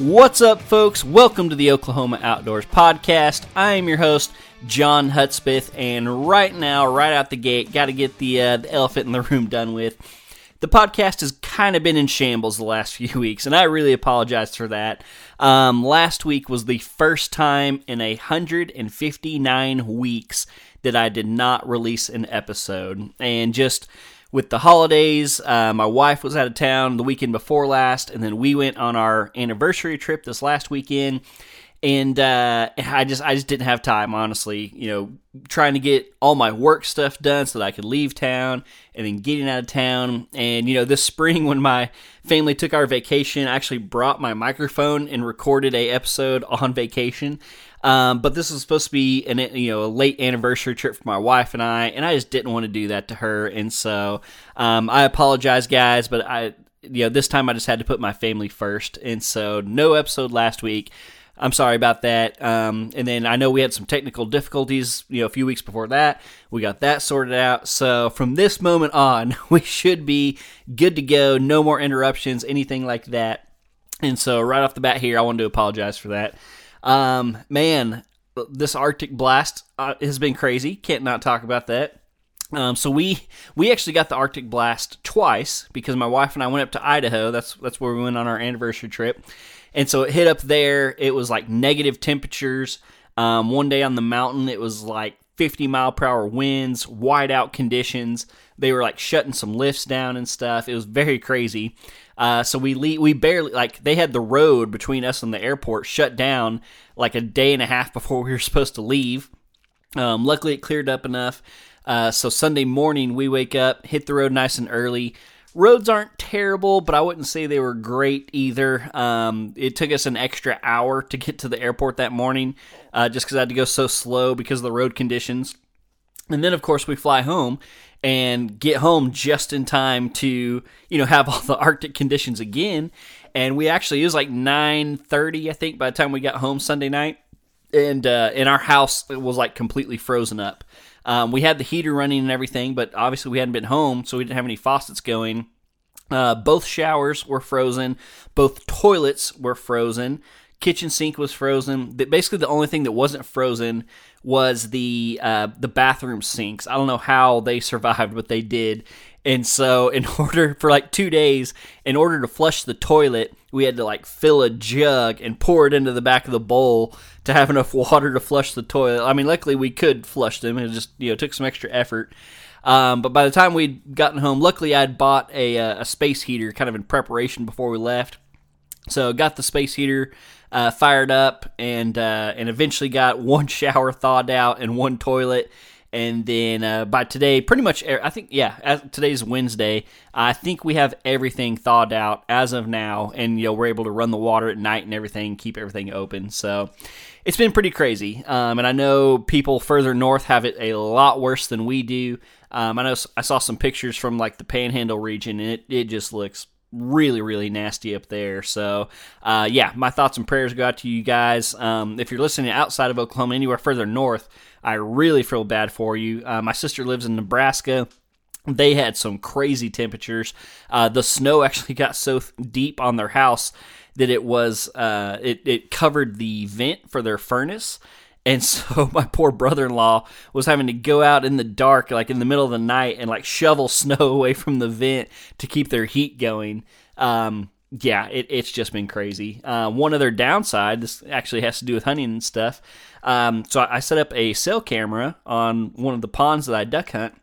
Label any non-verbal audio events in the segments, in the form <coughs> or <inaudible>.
What's up, folks? Welcome to the Oklahoma Outdoors Podcast. I am your host, John Hudspeth, and right now, right out the gate, got to get the, uh, the elephant in the room done with. The podcast has kind of been in shambles the last <laughs> few weeks, and I really apologize for that. Um, last week was the first time in 159 weeks that I did not release an episode, and just with the holidays. Uh, my wife was out of town the weekend before last, and then we went on our anniversary trip this last weekend. And uh, I just I just didn't have time, honestly. You know, trying to get all my work stuff done so that I could leave town, and then getting out of town. And you know, this spring <laughs> when my family took our vacation, I actually brought my microphone and recorded a episode on vacation. Um, but this was supposed to be an you know a late anniversary trip for my wife and I, and I just didn't want to do that to her, and so um, I apologize, guys, but I you know this time I just had to put my family first, and so no episode last week. I'm sorry about that. Um, and then I know we had some technical difficulties, you know, a few weeks before that. We got that sorted out. So from this moment on, <laughs> we should be good to go. No more interruptions, anything like that. And so right off the bat here, I want to apologize for that. Um, man, this Arctic blast uh, has been crazy. Can't not talk about that. Um, so we we actually got the Arctic blast twice because my wife and I went up to Idaho. That's that's where we went on our anniversary trip, and so it hit up there. It was like negative temperatures. Um, one day on the mountain, it was like 50 mile per hour winds, whiteout conditions. They were like shutting some lifts down and stuff. It was very crazy. Uh, so we le- we barely like they had the road between us and the airport shut down like a day and a half <laughs> before we were supposed to leave. Um, luckily, it cleared up enough. Uh, so Sunday morning we wake up, hit the road nice and early. Roads aren't terrible, but I wouldn't say they were great either. Um, it took us an extra hour to get to the airport that morning, uh, just because I had to go so slow because of the road conditions. And then, of course, we fly home, and get home just in time to you know have all the arctic conditions again. And we actually it was like 9.30 i think by the time we got home sunday night. And uh, in our house it was like completely frozen up. Um, we had the heater running and everything but obviously we hadn't been home so we didn't have any faucets going. Uh, both showers were frozen. Both toilets were frozen kitchen sink was frozen. That Basically, the only thing that wasn't frozen was the uh, the bathroom sinks. I don't know how they <laughs> survived, but they did. And so, <laughs> in order for like two days, in order to flush the toilet, we had to like fill a jug and pour it into the back of the bowl to have enough <laughs> water to flush the toilet. I mean, luckily we could flush them. It just you know took some extra effort. Um, but by the time we'd gotten home, luckily I'd bought a, uh, a space heater kind of in preparation before we left. So got the space heater uh, fired up and uh, and eventually got <laughs> one shower thawed out and one toilet. And then uh, by today, pretty much, I think, yeah, today's Wednesday. I think we have everything thawed out as of now, and you know we're able to run the water at night and everything, keep everything open. So it's been pretty crazy. Um, and I know people further north have it a lot worse than we do. Um, I know I saw some pictures from like the Panhandle region, and it, it just looks really really nasty up there. So uh, yeah my thoughts and prayers go out to you guys. Um, if you're listening outside of oklahoma anywhere further north i really feel bad for you. Uh, my sister lives in nebraska. They had some crazy temperatures. Uh, the snow <laughs> actually got so deep on their house that it was uh, it, it covered the vent for their furnace and <laughs> so my poor brother-in-law was having to go out in the dark, like in the middle of the night, and like shovel <laughs> snow away from the vent to keep their heat going. Um, yeah, it, it's just been crazy. Uh, one other downside, this actually has to do with hunting and stuff. Um, so I, I set up a cell camera on one of the ponds that I duck hunt,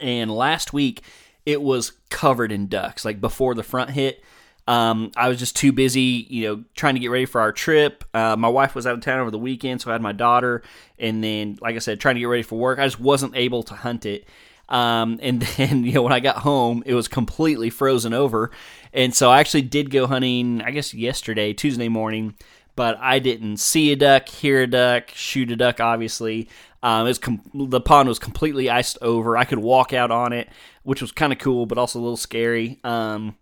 and last week it was covered in ducks. Like before the front hit, um, I was just too busy, you know, trying to get ready for our trip. Uh, my wife was out of town over the weekend, so I had my daughter, and then, like I said, trying to get ready for work. I just wasn't able to hunt it. Um, <laughs> and then, you know, when I got home, it was completely frozen over. And so I actually did go hunting, I guess, yesterday, Tuesday morning, but I didn't see a duck, hear a duck, shoot a duck, obviously. Um, it com- the pond was completely iced over. I could walk out on it, which was kind of cool, but also a little scary. Um,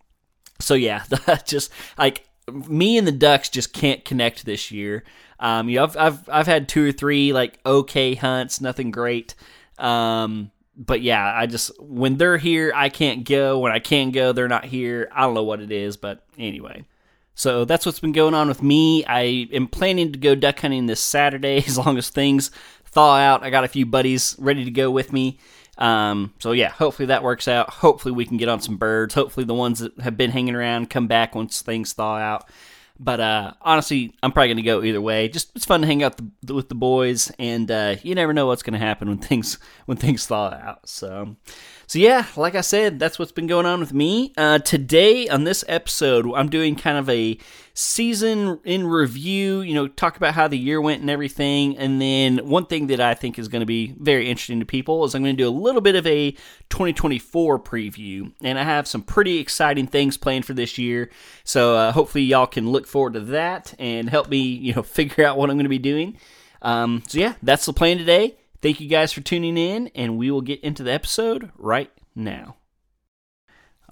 so yeah, <laughs> just like me and the Ducks just can't connect this year. Um, you know, I've, I've I've had two or three like okay hunts, nothing great. Um, but yeah, I just when they're here, I can't go. When I can go, they're not here. I don't know what it is, but anyway. So that's what's been going on with me. I am planning to go duck hunting this Saturday <laughs> as long as things thaw out. I got a few buddies ready to go with me. Um, so yeah, hopefully that works out. Hopefully we can get on some birds. Hopefully the ones that have been hanging around come back once things thaw out. But uh, honestly, I'm probably gonna go either way. Just it's fun to hang out the, with the boys, and uh, you never know what's gonna happen when <laughs> things when things thaw out. So, so yeah, like I said, that's what's been going on with me. Uh, today on this episode, I'm doing kind of a season in review. You know, talk about how the year went and everything, and then one thing that I think is going to be very interesting to people is I'm going to do a little bit of a 2024 preview, and I have some pretty exciting things planned for this year. So uh, hopefully y'all can look forward to that and help me, you know, <laughs> figure out what I'm going to be doing. Um, so yeah, that's the plan today. Thank you guys for tuning in, and we will get into the episode right now.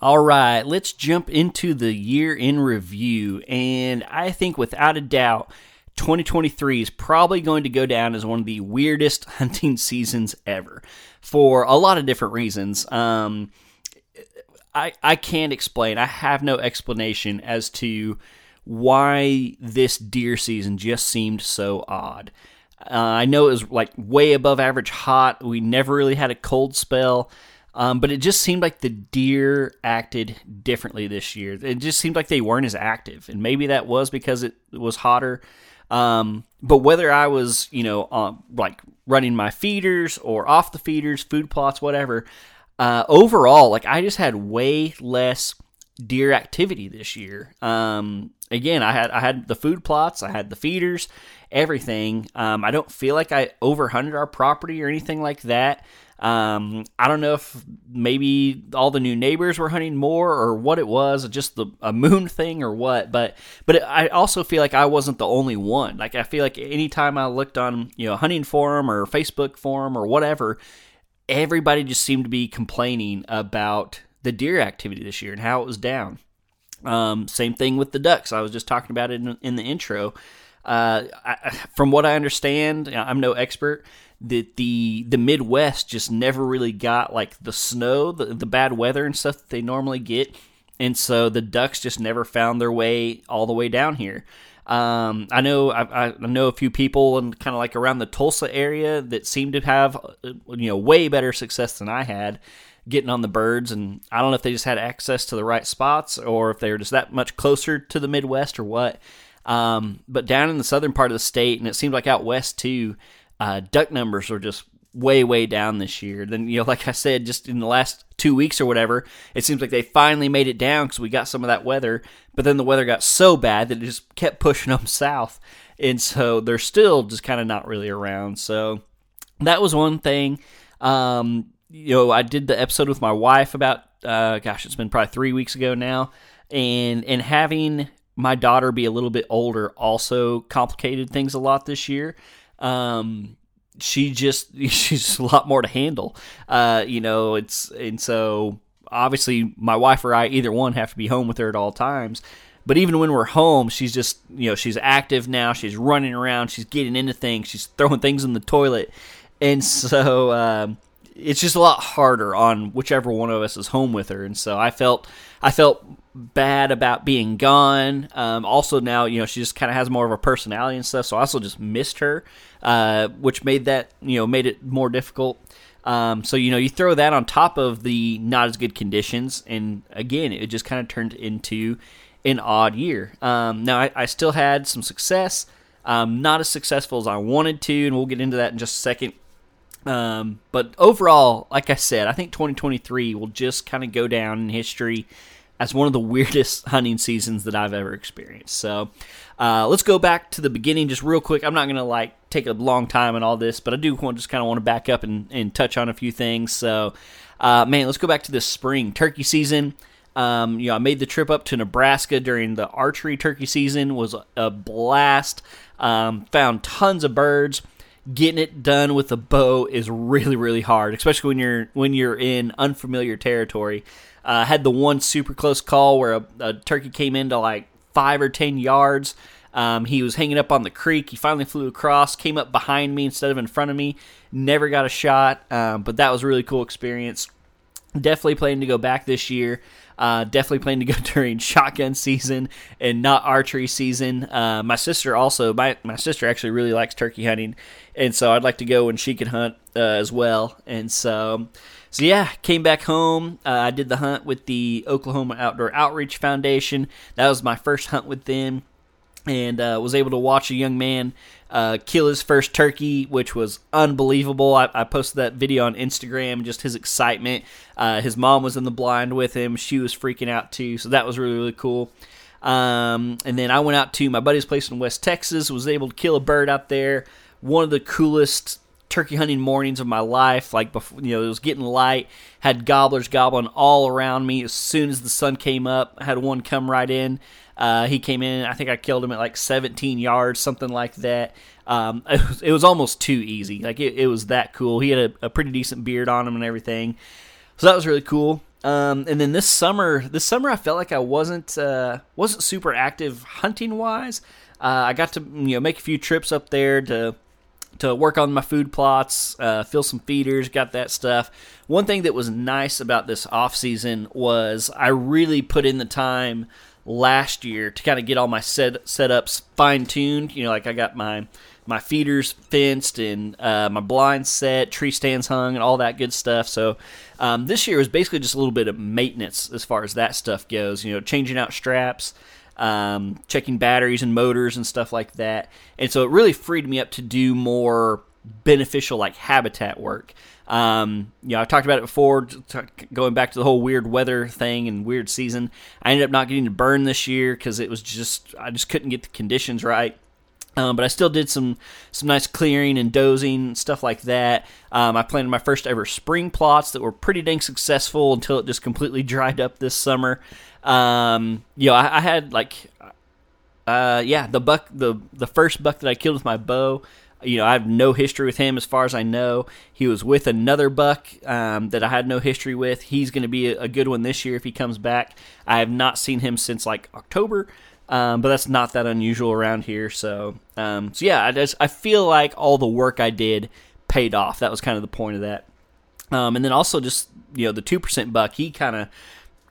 All right, let's jump into the year in review. And I think without a doubt, 2023 is probably going to go down as one of the weirdest <laughs> hunting seasons ever for a lot of different reasons. Um, I, I can't explain, I have no explanation as to why this deer season just seemed so odd. Uh, I know it was like way above average hot. We never really had a cold spell. Um, but it just seemed like the deer acted differently this year. It just seemed like they weren't as active, and maybe that was because it was hotter. Um, but whether I was, you know, um, like running my feeders or off the feeders, food plots, whatever, uh, overall, like I just had way less deer activity this year. Um, again, I had I had the food plots, I had the feeders, everything. Um, I don't feel like I overhunted our property or anything like that. Um, I don't know if maybe all the new neighbors were hunting more or what it was, just the a moon thing or what. But but it, I also feel like I wasn't the only one. Like I feel like anytime I looked on you know hunting forum or Facebook forum or whatever, everybody just seemed to be complaining about the deer activity this year and how it was down. Um, same thing with the ducks. I was just talking about it in, in the intro. Uh, I, from what I understand, I'm no expert that the the Midwest just never really got like the snow, the, the bad weather and stuff that they normally get, and so the ducks just never found their way all the way down here. Um, I know I, I, know a few people and kind of like around the Tulsa area that seem to have uh, you know way better success than I had getting on the birds, and I don't know if they just had access to the right spots or if they were just that much closer to the Midwest or what. Um, but down in the southern part of the state, and it seems like out west too, uh, duck numbers are just way way down this year. Then you know, like I said, just in the last two weeks or whatever, it seems like they finally made it down because we got some of that weather. But then the weather got so bad that it just kept pushing <laughs> them south, and so they're still just kind of not really around. So that was one thing. Um, you know, I did the episode with my wife about uh, gosh, it's been probably three weeks ago now, and and having my daughter be a little bit older also complicated things a lot this year um, she just <laughs> she's a lot more to handle. Uh, you know, it's and so obviously my wife or I either one have to be home with her at all times. But even when we're home, she's just you know she's active now. She's running around. She's getting into things. She's throwing things in the toilet, and <laughs> so um, it's just a lot harder on whichever one of us is home with her. And so I felt I felt bad about being gone. Um, also now you know she just kind of has more of a personality and stuff. So I also just missed her uh, which made that you know made it more difficult. Um, so you know you throw that on top of the not as good conditions, and again it just kind of turned into an odd year. Um, now I, I, still had some success, um, not as successful as I wanted to, and we'll get into that in just a second. Um, but overall, like I said, I think 2023 will just kind of go down in history as one of the <laughs> weirdest hunting seasons that I've ever experienced. So uh, let's go back to the beginning just real quick. I'm not going to like take a long time on all this, but I do want just kind of want to back up and, and touch on a few things. So, uh, man, let's go back to this spring turkey season. Um, you know, I made the trip up to Nebraska during the archery turkey season. Was a blast. Um, found tons of birds. Getting it done with a bow is really, really hard, especially when you're when you're in unfamiliar territory. Uh, had the one super close call where a, a, turkey came into like five or ten yards. Um, he was hanging up on the creek. He finally flew across, came up behind me instead of in front of me. Never got a shot, um, but that was a really cool experience. Definitely planning to go back this year. Uh, definitely plan to go during shotgun season and not archery season. Uh, my sister also, my, my sister actually really likes turkey hunting, and so I'd like to go when she can hunt uh, as well. And so, so yeah, came back home. Uh, I did the hunt with the Oklahoma Outdoor Outreach Foundation. That was my first hunt with them, and uh, was able to watch a young man uh, kill his first turkey, which was unbelievable. I, I, posted that video on Instagram, just his excitement. Uh, his mom was in the blind with him; she was freaking out too. So that was really really cool. Um, and then I went out to my buddy's place in West Texas. Was able to kill a bird out there. One of the coolest turkey hunting mornings of my life. Like before, you know, it was getting light. Had gobblers gobbling all around me as soon as the sun came up. Had one come right in. Uh, he came in. I think I killed him at like 17 yards, something like that. Um, <laughs> it, was, it, was, almost too easy. Like it, it was that cool. He had a, a, pretty decent beard on him and everything. So that was really cool. Um, and then this summer, this summer I felt like I wasn't uh, wasn't super active hunting wise. Uh, I got to you know make a few trips up there to to work on my food plots, uh, fill some feeders, got that stuff. One thing that was nice about this off season was I really put in the time last year to kind of get all my set setups fine tuned. You know, like I got my my feeders fenced and uh, my blinds set, tree stands hung, and all that good stuff. So um, this year was basically just a little bit of maintenance as far as that stuff goes. You know, changing out straps um, checking batteries and motors and stuff like that. And so it really freed me up to do more beneficial like habitat work. Um, you know, I talked about it before, going back to the whole weird weather thing and weird season. I ended up not getting to burn this year because it was just I just couldn't get the conditions right. Um, but I still did some some nice clearing and dozing stuff like that. Um, I planted my first ever spring plots that were pretty dang successful until it just completely <laughs> dried up this summer. Um, you know, I, I had like, uh, yeah, the buck, the the first buck that I killed with my bow. You know, I have no history with him as far as I know. He was with another buck um, that I had no history with. He's going to be a, a, good one this year if he comes back. I have not seen him since like October, um, but that's not that unusual around here. So, um, so yeah, I just I feel like all the work I did paid off. That was kind of the point of that. Um, and then also just you know the two percent buck, he kind of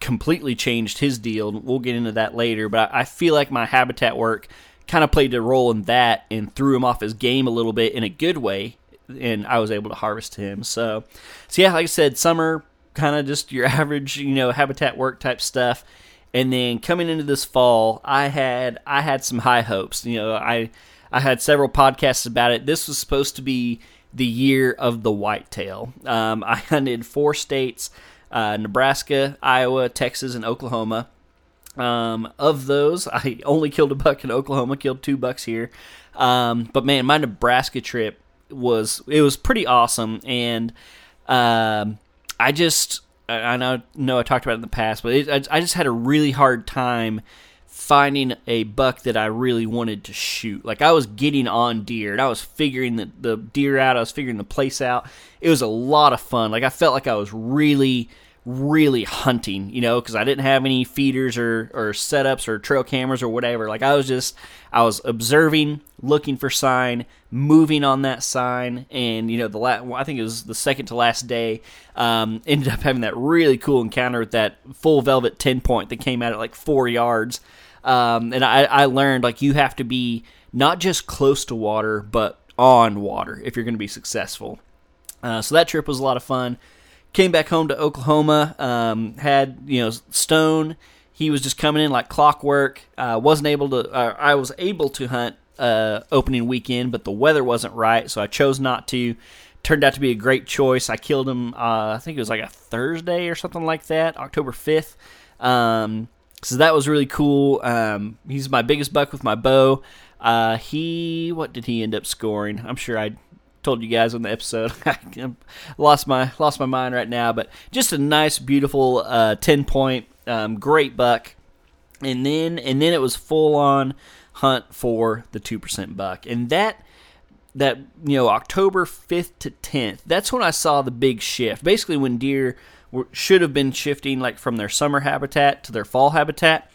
completely changed his deal. We'll get into that later, but I feel like my habitat work kind of played a role in that and threw him off his game a little bit in a good way, and I was able to harvest him. So, so yeah, like I said, summer kind of just your <laughs> average, you know, habitat work type stuff. And then coming into this fall, I had I had some high hopes. You know, I I had several podcasts about it. This was supposed to be the year of the whitetail. Um, <laughs> I hunted four states uh, Nebraska, Iowa, Texas, and Oklahoma. Um, of those, <laughs> I only killed a buck in Oklahoma, killed two bucks here. Um, but man, my Nebraska trip was it was pretty awesome, and um, I just I know know I talked about it in the past, but it, I, I just had a really hard time finding a buck that I really wanted to shoot. Like I was getting on deer and I was figuring the, the deer out, I was figuring the place out. It was a lot of fun. Like I felt like I was really really hunting, you know, because I didn't have any feeders or, or setups or trail cameras or whatever. Like I was just, I was observing, looking for sign, moving on that sign, and you know, the last, I think it was the second to last day, um, <laughs> ended up having that really cool encounter with that full velvet ten point that came out at like four yards. Um, and I, I learned like you have to be not just close to water, but on water if you're going to be successful. Uh, so that trip was a lot of fun. Came back home to Oklahoma. Um, had you know Stone. he was just coming in like clockwork. Uh, wasn't able to. Uh, I was able to hunt uh, opening weekend, but the weather wasn't right, so I chose not to. Turned out to be a great choice. I killed him. Uh, I think it was like a Thursday or something like that, October fifth. Um, so that was really cool. Um, he's my biggest buck with my bow. Uh, he what did he end up scoring? I'm sure I told you guys on the episode. <laughs> I lost my lost my mind right now, but just a nice, beautiful uh, ten point, um, great buck. And then and then it was full on hunt for the two percent buck, and that that you know October fifth to tenth. That's when I saw the big shift. Basically, when deer were, should have been shifting like from their summer habitat to their fall habitat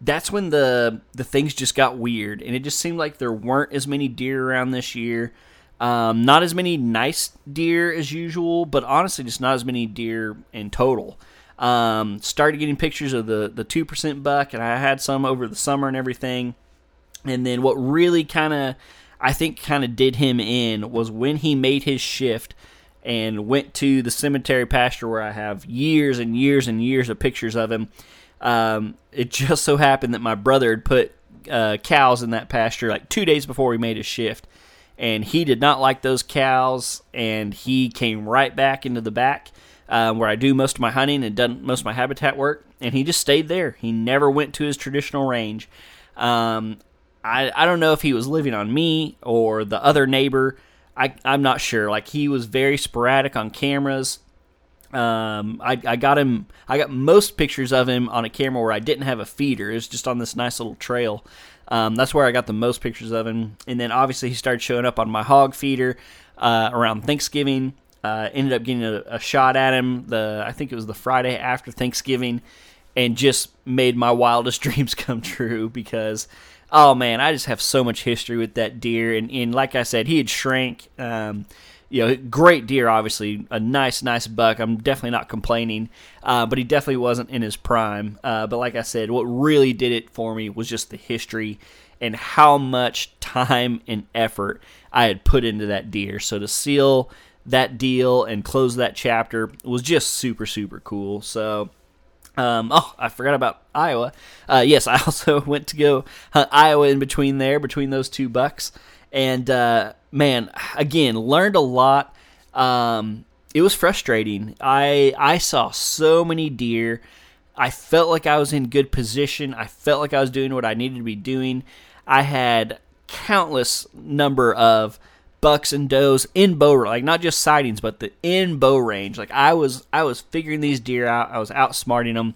that's when the the things just got weird, and it just seemed like there weren't as many deer around this year. Um, not as many nice deer as usual, but honestly, just not as many deer in total. Um, started getting pictures of the the two percent buck, and I had some over the summer and everything. And then what really kind of I think kind of did him in was when he made his shift and went to the cemetery pasture where I have years and years and years of pictures of him um, it just so happened that my brother had put uh, cows in that pasture like two days before we made his shift, and he did not like those cows, and he came right back into the back uh, where I do most of my hunting and done most of my habitat work, and he just stayed there. He never went to his traditional range. Um, I I don't know if he was living on me or the other neighbor. I I'm not sure. Like he was very sporadic on cameras. Um, I, I got him. I got most pictures of him on a camera where I didn't have a feeder. It was just on this nice little trail. Um, that's where I got the most pictures of him. And then obviously he started showing up on my hog feeder uh, around Thanksgiving. Uh, ended up getting a, a, shot at him. The I think it was the Friday after Thanksgiving, and just made my wildest <laughs> dreams come true because. Oh man, I just have so much history with that deer, and, and like I said, he had shrank. Um, you know, great deer, obviously, a nice, nice buck. I'm definitely not complaining, uh, but he definitely wasn't in his prime. Uh, but like I said, what really did it for me was just the history and how much time and effort I had put into that deer. So to seal that deal and close that chapter was just super, super cool. So. Um, oh, I forgot about Iowa. Uh, yes, <laughs> I also went to go hunt Iowa in between there, between those two bucks. And uh, man, again, learned a lot. Um, it was frustrating. I I saw so many deer. I felt like I was in good position. I felt like I was doing what I needed to be doing. I had countless number of bucks and does in bow like not just sightings but the in bow range like i was i was figuring these deer out i was outsmarting them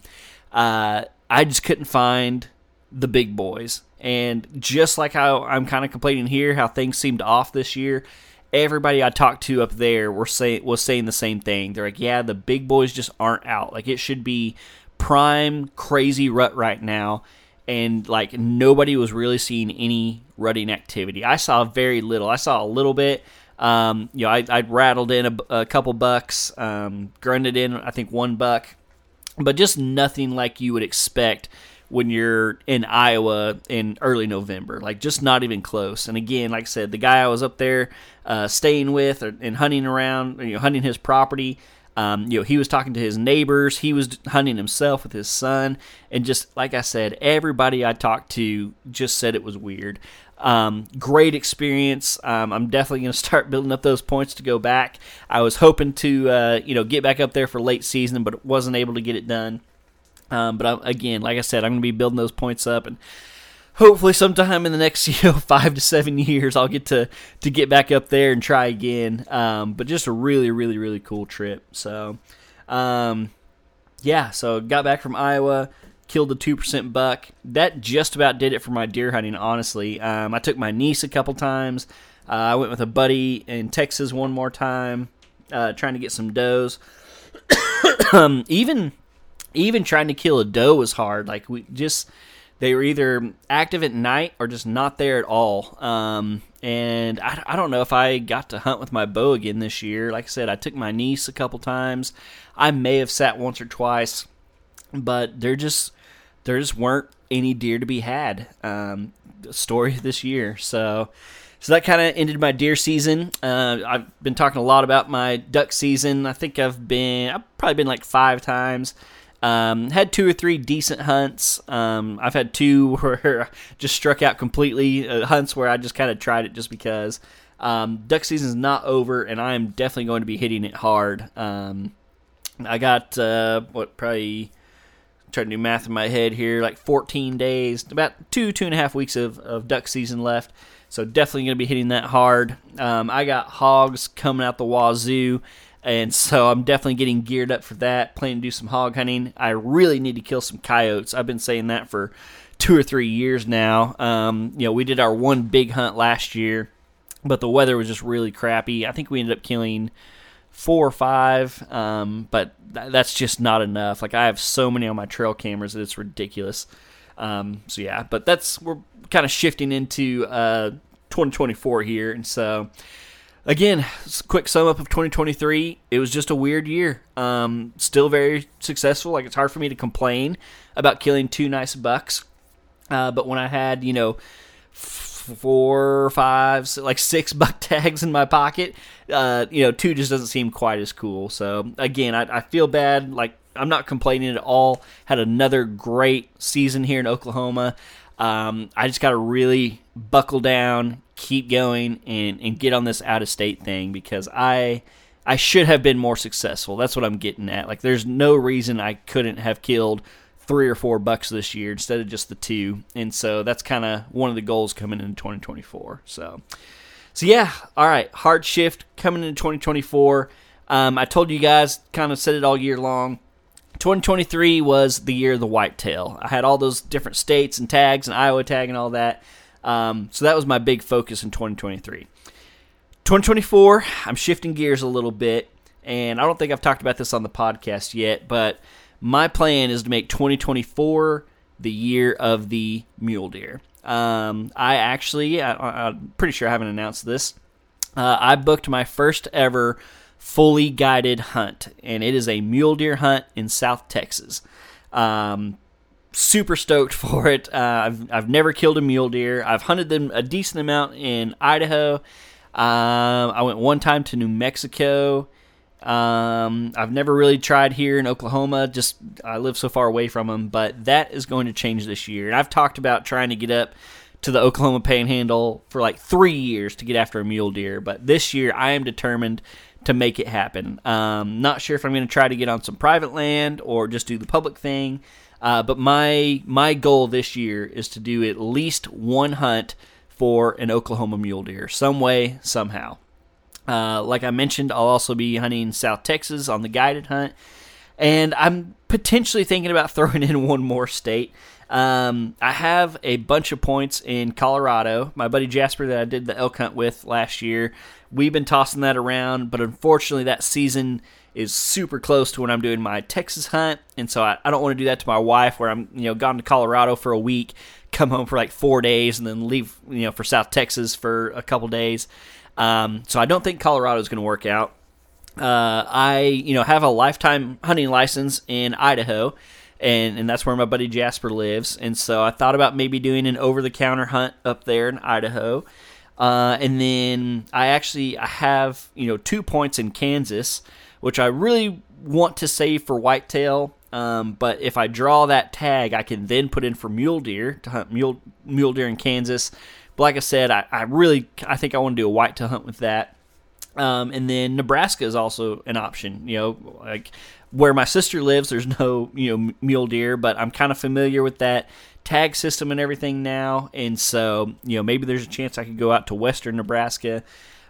uh, i just couldn't find the big boys and just like how I'm kind of complaining here, how things seemed off this year, everybody I talked to up there were saying was saying the same thing. They're like, "Yeah, the big boys just aren't out. Like it should be prime crazy rut right now." And like nobody was really seeing any rutting activity. I saw very little. I saw a little bit. Um, you know, I, I rattled in a, a couple bucks, um, grunted in I think one buck, but just nothing like you would expect when you're in Iowa in early November. Like just not even close. And again, like I said, the guy I was up there uh, staying with and hunting around, you know, hunting his property. Um, you know, he was talking to his neighbors. He was hunting himself with his son, and just like I said, everybody I talked to just said it was weird. Um, great experience. Um, I'm definitely going <laughs> to start building up those points to go back. I was hoping to, uh, you know, get back up there for late season, but wasn't able to get it done. Um, but I, again, like I said, I'm going to be building those points up, and hopefully, sometime in the next <laughs> you know five to seven years, I'll get to to get back up there and try again. Um, but just a really, really, really cool trip. So, um, yeah, so got back from Iowa, killed the two percent buck. That just about did it for my deer hunting. Honestly, um, I took my niece a couple times. Uh, I went with a buddy in Texas one more time, uh, trying to get some does. <coughs> Um, even even trying to kill a doe was hard. Like we just they were either active at night or just not there at all. Um, and I, I don't know if I got to hunt with my bow again this year. Like I said, I took my niece a couple times. I may have sat once or twice, but there just there just weren't any deer to be had. Um, story this year, so. So that kind of ended my deer season. Uh, I've been talking a lot about my duck season. I think I've been, I've probably been like five times. Um, had two or three decent hunts. Um, I've had two <laughs> where just struck out completely. Uh, hunts where I just kind of tried it just because. Um, duck season is not over, and I am definitely going to be hitting it hard. Um, I got uh, what probably trying to do math in my head here, like 14 days, about two two and a half weeks of, of duck season left. So definitely going to be hitting that hard. Um, I got hogs coming out the wazoo. And so I'm definitely getting geared up for that. Planning to do some hog hunting. I really need to kill some coyotes. I've been saying that for two or three years now. Um, you know, we did our one big hunt last year, but the weather was just really crappy. I think we ended up killing four or five, um, but th- that's just not enough. Like I have so many on my trail cameras that it's ridiculous. Um, so yeah, but that's we're kind of shifting into uh, 2024 here, and so again, quick sum up of 2023. It was just a weird year. Um, still very successful. Like it's hard for me to complain about killing two nice bucks. Uh, but when I had, you know, four, five, like six <laughs> buck tags in my pocket, uh, you know, two just doesn't seem quite as cool. So again, I, I feel bad. Like I'm not complaining at all. Had another great season here in Oklahoma. Um, I just got to really buckle down, keep going, and, and get on this out of state thing because I I should have been more successful. That's what I'm getting at. Like, there's no reason I couldn't have killed three or four bucks this year instead of just the two, and so that's kind of one of the goals coming into 2024. So, so yeah, all right, hard shift coming into 2024. Um, I told you guys, kind of said it all year long. 2023 was the year of the whitetail. I had all those different states and tags and Iowa tag and all that. Um, so that was my big focus in 2023. 2024, I'm shifting gears a little bit, and I don't think I've talked about this on the podcast yet, but my plan is to make 2024 the year of the mule deer. Um, I actually, I, am pretty sure I haven't announced this. Uh, I booked my first ever fully guided hunt, and it is a mule deer hunt in South Texas. Um, super stoked <laughs> for it. Uh, I've I've never killed a mule deer. I've hunted them a decent amount in Idaho. Um, I went one time to New Mexico. Um, I've never really tried here in Oklahoma. Just I live so far away from them, but that is going to change this year. And I've talked about trying to get up to the Oklahoma Panhandle for like three years to get after a mule deer, but this year I am determined to make it happen. Um, not sure if I'm going to try to get on some private land or just do the public thing. Uh, but my my goal this year is to do at least one hunt for an Oklahoma mule deer, some way, somehow. Uh, like I mentioned, I'll also be hunting South Texas on the guided hunt, and I'm potentially thinking about <laughs> throwing in one more state. Um, I have a bunch of points in Colorado. My buddy Jasper that I did the elk hunt with last year we've been tossing that around, but unfortunately, that season is super close to when I'm doing my Texas hunt, and so I, I don't want to do that to my wife, where I'm you know gone to Colorado for a week, come home for like four days, and then leave you know for South Texas for a couple days. Um, so I don't think Colorado is going to work out. Uh, I you know have a lifetime hunting license in Idaho. And, and that's where my buddy Jasper lives. And so I thought about maybe doing an over the counter hunt up there in Idaho. Uh, and then I actually I have you know two points in Kansas, which I really want to save for whitetail. Um, but if I draw that tag, I can then put in for mule deer to hunt mule mule deer in Kansas. But like I said, I, I really I think I want to do a whitetail hunt with that. Um, and then Nebraska is also an option. You know, like where my sister lives, there's no you know mule deer, but I'm kind of familiar with that tag system and everything now, and so you know maybe there's a chance I could go out to Western Nebraska.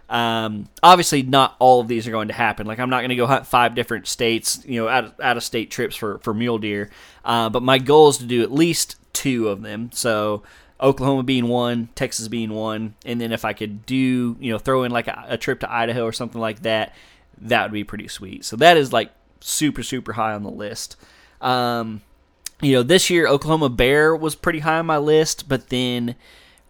Um, obviously, not all of these are going to happen. Like I'm not going to go hunt five different states, you know, out of, out of state trips for for mule deer. Uh, but my goal is to do at least two of them. So Oklahoma being one, Texas being one, and then if I could do, you know, throw in like a, a trip to Idaho or something like that, that would be pretty sweet. So that is like super super high on the list. Um, you know, this year Oklahoma Bear was pretty high on my list, but then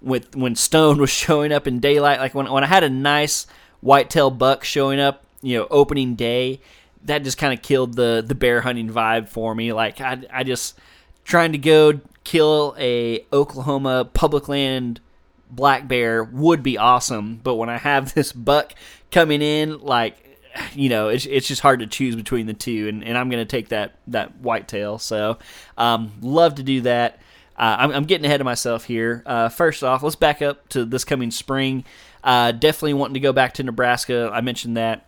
with when Stone <laughs> was showing up in daylight, like when when I had a nice whitetail buck showing up, you know, opening day, that just kind of killed the the bear hunting vibe for me. Like I I just trying to go kill a Oklahoma public land black bear would be awesome, but when I have <laughs> this buck coming in, like you know, it's, it's just hard to choose between the two, and, and I'm going to take that that whitetail. So, um, love to do that. Uh, I'm, I'm, getting ahead of myself here. Uh, first off, let's back up to this coming spring. Uh, definitely wanting to go back to Nebraska. I mentioned that.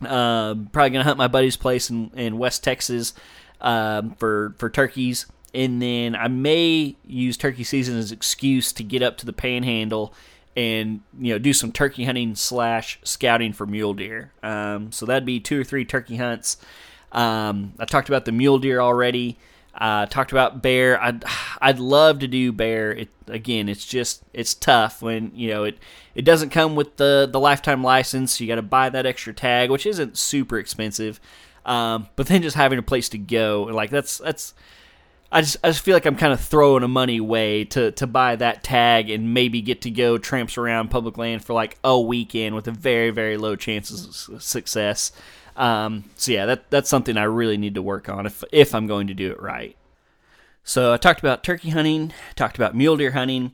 Um, probably going to hunt my buddy's place in, in West Texas um, for for turkeys, and then I may use turkey season as excuse to get up to the Panhandle and you know do some turkey hunting slash scouting for mule deer. Um, so that'd be two or three turkey hunts. Um, I talked about the mule deer already. Uh, talked about bear. I'd <sighs> I'd love to do bear. It, again, it's just it's tough when you know it it doesn't come with the the lifetime license. You got to buy that extra tag, which isn't super expensive. Um, but then just having a place to go, like that's that's I just I just feel like I'm kind of throwing a money away to to buy that tag and maybe get to go tramps around public land for like a weekend with a very very low chances of success. Um, so yeah, that that's something I really need to work on if if I'm going to do it right. So I talked about turkey hunting, talked about mule deer hunting.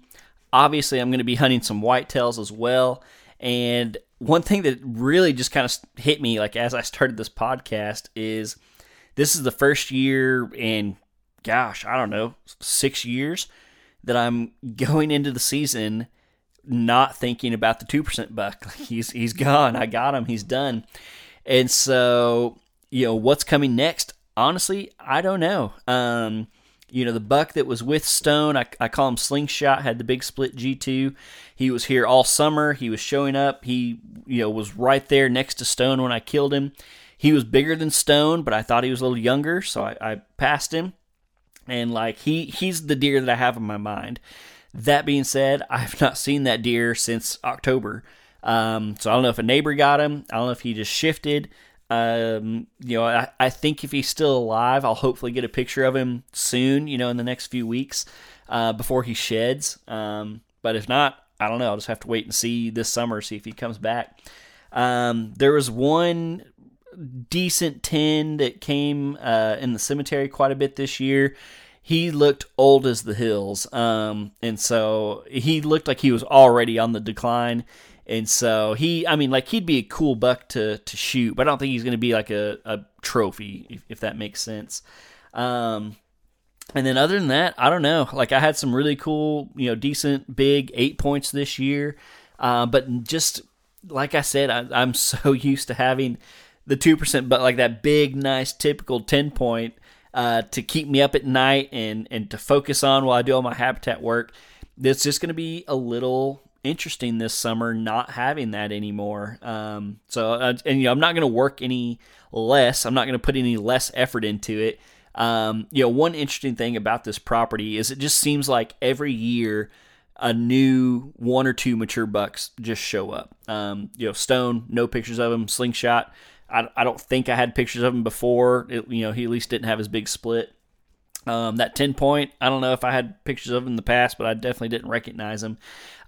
Obviously, I'm going to be hunting some whitetails as well. And one thing that really just kind of hit me, like as I started this podcast, is this is the first year in gosh, I don't know, six years that I'm <laughs> going into the season not thinking about the two percent buck. <laughs> he's he's gone. I got him. He's done. And so, you know, what's coming next? Honestly, I don't know. Um, you know, the buck that was with Stone, I, I call him Slingshot, had the big split G2. He was here all summer. He was showing up. He, you know, was right there next to Stone when I killed him. He was bigger than Stone, but I thought he was a little younger, so I, I passed him and like he he's the deer that I have in my mind. That being said, I have not seen that deer since October. Um, so I don't know if a neighbor got him. I don't know if he just shifted. Um, you know, I, I think if he's still alive, I'll hopefully get a picture of him soon. You know, in the next few weeks uh, before he sheds. Um, but if not, I don't know. I'll just have to wait and see this summer, see if he comes back. Um, there was one decent 10 that came uh, in the cemetery quite a bit this year. He looked old as the hills. Um, and so he looked like he was already on the decline. And so he, I mean, like he'd be a cool buck to, to shoot, but I don't think he's going to be like a, a trophy, if, if that makes sense. Um, and then other than that, I don't know. Like I had some really cool, you know, decent big eight points this year. Uh, but just like I said, I, I'm <laughs> so used to having the two percent, but like that big, nice, typical ten point uh, to keep me up at night and and to focus on while I do all my habitat work. It's just going to be a little interesting this summer not having that anymore. Um, so uh, and you know I'm not going to work any less. I'm not going to put any less effort into it. Um, you know, one interesting thing about this property is it just seems like every year a new one or two mature bucks just show up. Um, you know, Stone, no pictures of him. Slingshot, I, I don't think I had pictures of him before. It, you know, he at least didn't have his big split. Um, that 10 point, I don't know if I had pictures of him in the past, but I definitely didn't recognize him.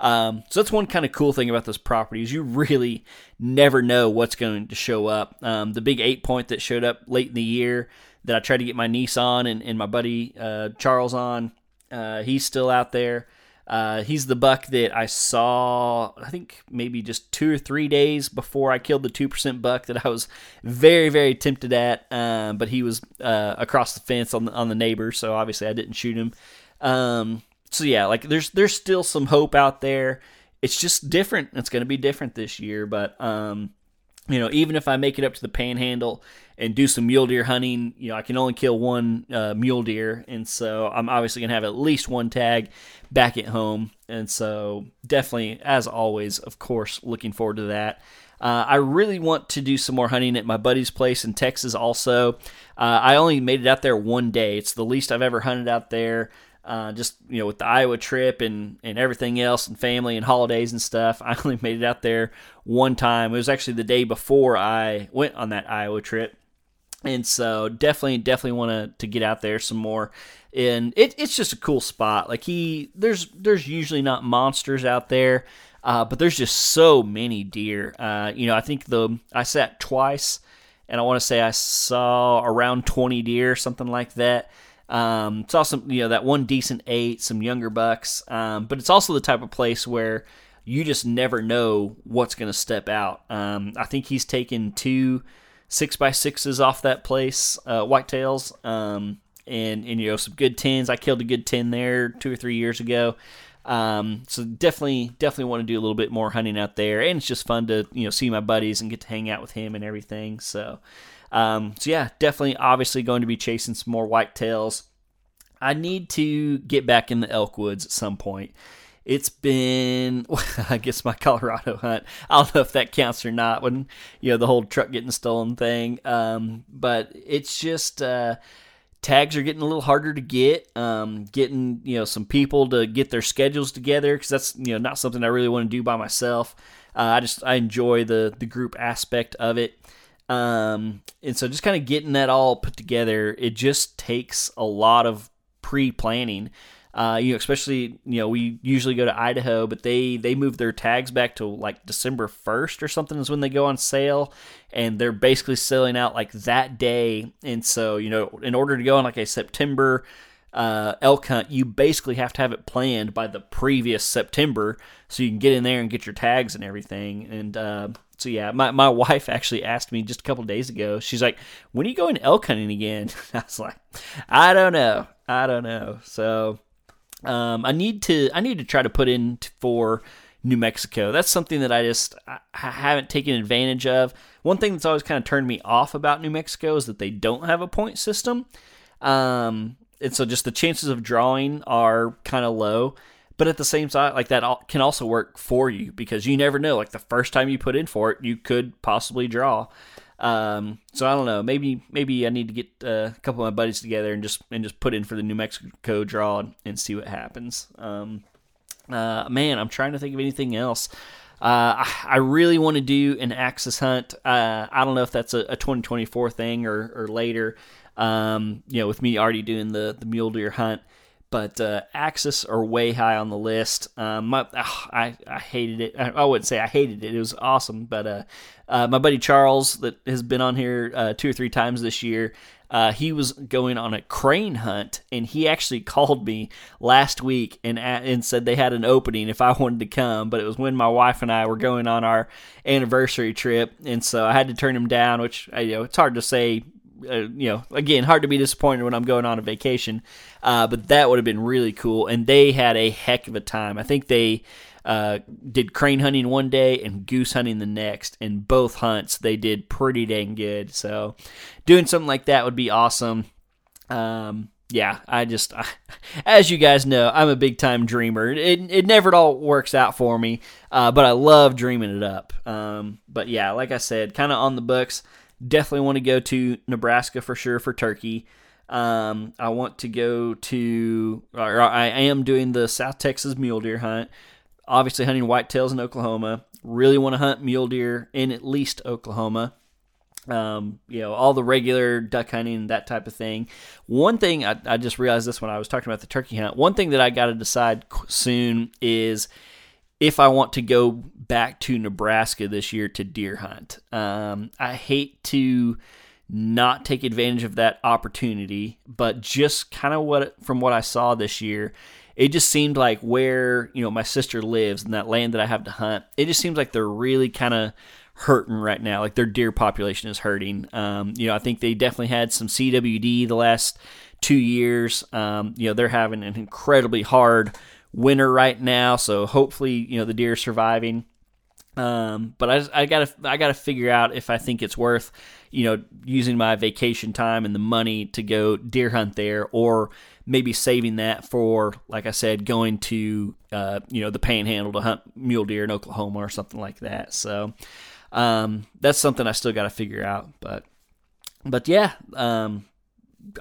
Um, so that's one kind of cool thing about this property is you really never know what's going to show up. Um, the big eight point that showed up late in the year that I tried to get my niece on and, and my buddy uh, Charles on, uh, he's still out there. Uh, he's the buck that I saw, I think maybe just two or three days before I killed the 2% buck that I was very, very tempted at. Um, but he was uh, across the fence on the, on the neighbor, so obviously I didn't shoot him. Um, so yeah, like there's there's still some hope out there. It's just different. It's going to be different this year, but um, you know, even if I make it up to the panhandle and do some mule deer hunting, you know, I can only kill one uh, mule deer. And so I'm obviously going to have at least one tag back at home. And so definitely, as always, of course, looking forward to that. Uh, I really want to do some more hunting at my buddy's place in Texas also. Uh, I only made it out there one day. It's the least I've ever hunted out there. Uh, just you know with the Iowa trip and and everything else and family and holidays and stuff. <laughs> I only made it out there one time. It was actually the day before I went on that Iowa trip, and so definitely definitely want to get out there some more. And it, it's just a cool spot. Like he there's there's usually not monsters out there. Uh, but there's just so many deer. Uh, you know, I think the I sat twice, and I want to say I saw around 20 deer, something like that. Um, saw some, you know, that one decent eight, some younger bucks. Um, but it's also the type of place where you just never know what's going to step out. Um, I think he's taken two six by sixes off that place, uh, whitetails, um, and and you know some good tens. I killed a good ten there two or three years ago. Um, so definitely, definitely want to do a little bit more hunting out there, and it's just fun to you know see my buddies and get to hang out with him and everything. So, um, so yeah, definitely, obviously going to be chasing some more whitetails. I need to get back in the elk woods at some point. It's been, <laughs> I guess, my Colorado hunt. I don't know if that counts or not. When you know the whole truck getting stolen thing, um, but it's just. Uh, tags are getting a little harder to get. Um, getting you know some people to get their schedules together because that's you know not something I really want to do by myself. Uh, I just I enjoy the the group aspect of it. Um, and so just kind of getting that all put together, it just takes a lot of pre planning. Uh, you know, especially you know, we usually go to Idaho, but they they move their tags back to like December first or something is when they go on sale, and they're basically selling out like that day. And so you know, in order to go on like a September uh, elk hunt, you basically have to have it planned by the previous September, so you can get in there and get your tags and everything. And uh, so yeah, my, my <laughs> wife actually asked me just a couple days ago. She's like, "When are you going elk hunting again?" <laughs> I was like, "I don't know, I don't know." So um, I need to I need to try to put in for New Mexico. That's something that I just I haven't taken advantage of. One thing that's always kind of turned me off about New Mexico is that they don't have a point system. Um, and so just the chances of drawing are kind of low. But at the same time, like that can also work for you because you never know. Like the first time you put in for it, you could possibly draw. Um, so I don't know. Maybe maybe I need to get uh, a couple of my buddies together and just and just put in for the New Mexico draw and, and see what happens. Um, uh, man, I'm trying to think of anything else. Uh, I, I, really want to do an axis hunt. Uh, I don't know if that's a, a 2024 thing or, or later. Um, you know, with me already doing the the mule deer hunt but uh, Axis are way high on the list. Um, my, oh, I I hated it. I, I, wouldn't say I hated it. It was awesome, but uh, uh, my buddy Charles that has been on here uh, two or three times this year. Uh, he was going on a crane hunt, and he actually <laughs> called me last week and and said they had an opening if I wanted to come. But it was when my wife and I were going on our anniversary trip, and so I had to turn him down. Which you know, it's hard to say uh, you know, again, hard to be disappointed when I'm going on a vacation. Uh, but that would have been really cool. And they had a heck of a time. I think they uh, did crane hunting one day and goose hunting the next. And both hunts, they did pretty dang good. So doing something like that would be awesome. Um, yeah, I just, I, <laughs> as you guys know, I'm a big time dreamer. It, it never all works out for me, uh, but I love dreaming it up. Um, but yeah, like I said, kind of on the books. Definitely want to go to Nebraska for sure for turkey. Um, I want to go to, or I am doing the South Texas mule deer hunt. Obviously, hunting whitetails in Oklahoma. Really want to hunt mule deer in at least Oklahoma. Um, you know, all the regular duck hunting, that type of thing. One thing I, I just realized this when I was talking about the turkey hunt. One thing that I got to decide soon is if I want to go back to Nebraska this year to deer hunt. Um, I hate to not take advantage of that opportunity, but just kind of what from what I saw this year, it just seemed like where you know my sister lives and that land that I have to hunt. It just seems like they're really kind of hurting right now. Like their deer population is hurting. Um, you know, I think they definitely had some CWD the last two years. Um, you know, they're having an incredibly hard winter right now, so hopefully you know the deer are surviving. Um, but I, I gotta I gotta figure out if I think it's worth you know using my vacation time and the money to go deer hunt there, or maybe saving that for like I said going to uh, you know the Panhandle to hunt mule deer in Oklahoma or something like that. So um, that's something I still got to figure out. But but yeah, um,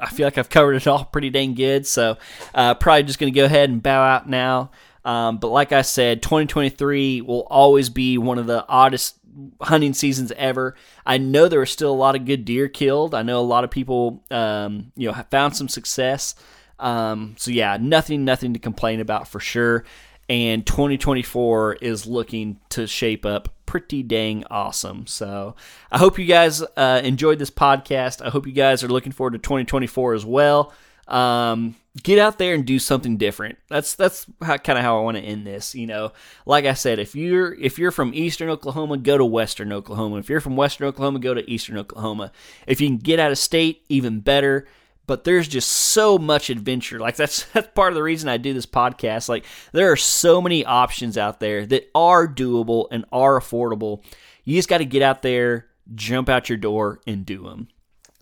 I feel like I've covered it all pretty dang good. So uh, probably just going to go ahead and bow out now. Um, but like I said, 2023 will always be one of the oddest hunting seasons ever. I know there are still a lot of good deer killed. I know a lot of people, um, you know, have found some success. Um, so yeah, nothing, nothing to complain about for sure. And 2024 is looking to shape up pretty dang awesome. So I hope you guys uh, enjoyed this podcast. I hope you guys are looking forward to 2024 as well. Um, get out there and do something different. That's that's kind of how I want to end this. You know, like I said, if you're if you're from Eastern Oklahoma, go to Western Oklahoma. If you're from Western Oklahoma, go to Eastern Oklahoma. If you can get out of state, even better. But there's just so much adventure. Like that's <laughs> that's part of the reason I do this podcast. Like there are so many options out there that are doable and are affordable. You just got to get out there, jump out your door, and do them.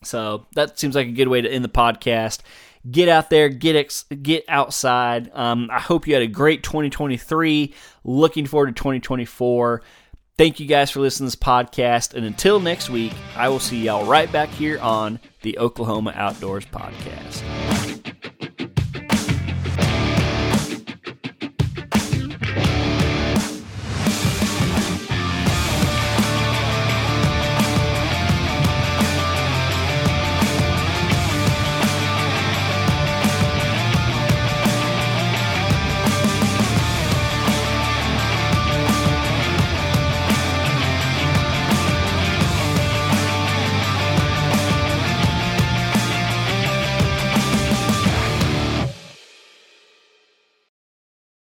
So that seems like a good way to end the podcast get out there, get ex- get outside. Um, I hope you had a great 2023. Looking forward to 2024. Thank you guys for listening to this podcast. And until next week, I will see y'all right back here on the Oklahoma Outdoors Podcast.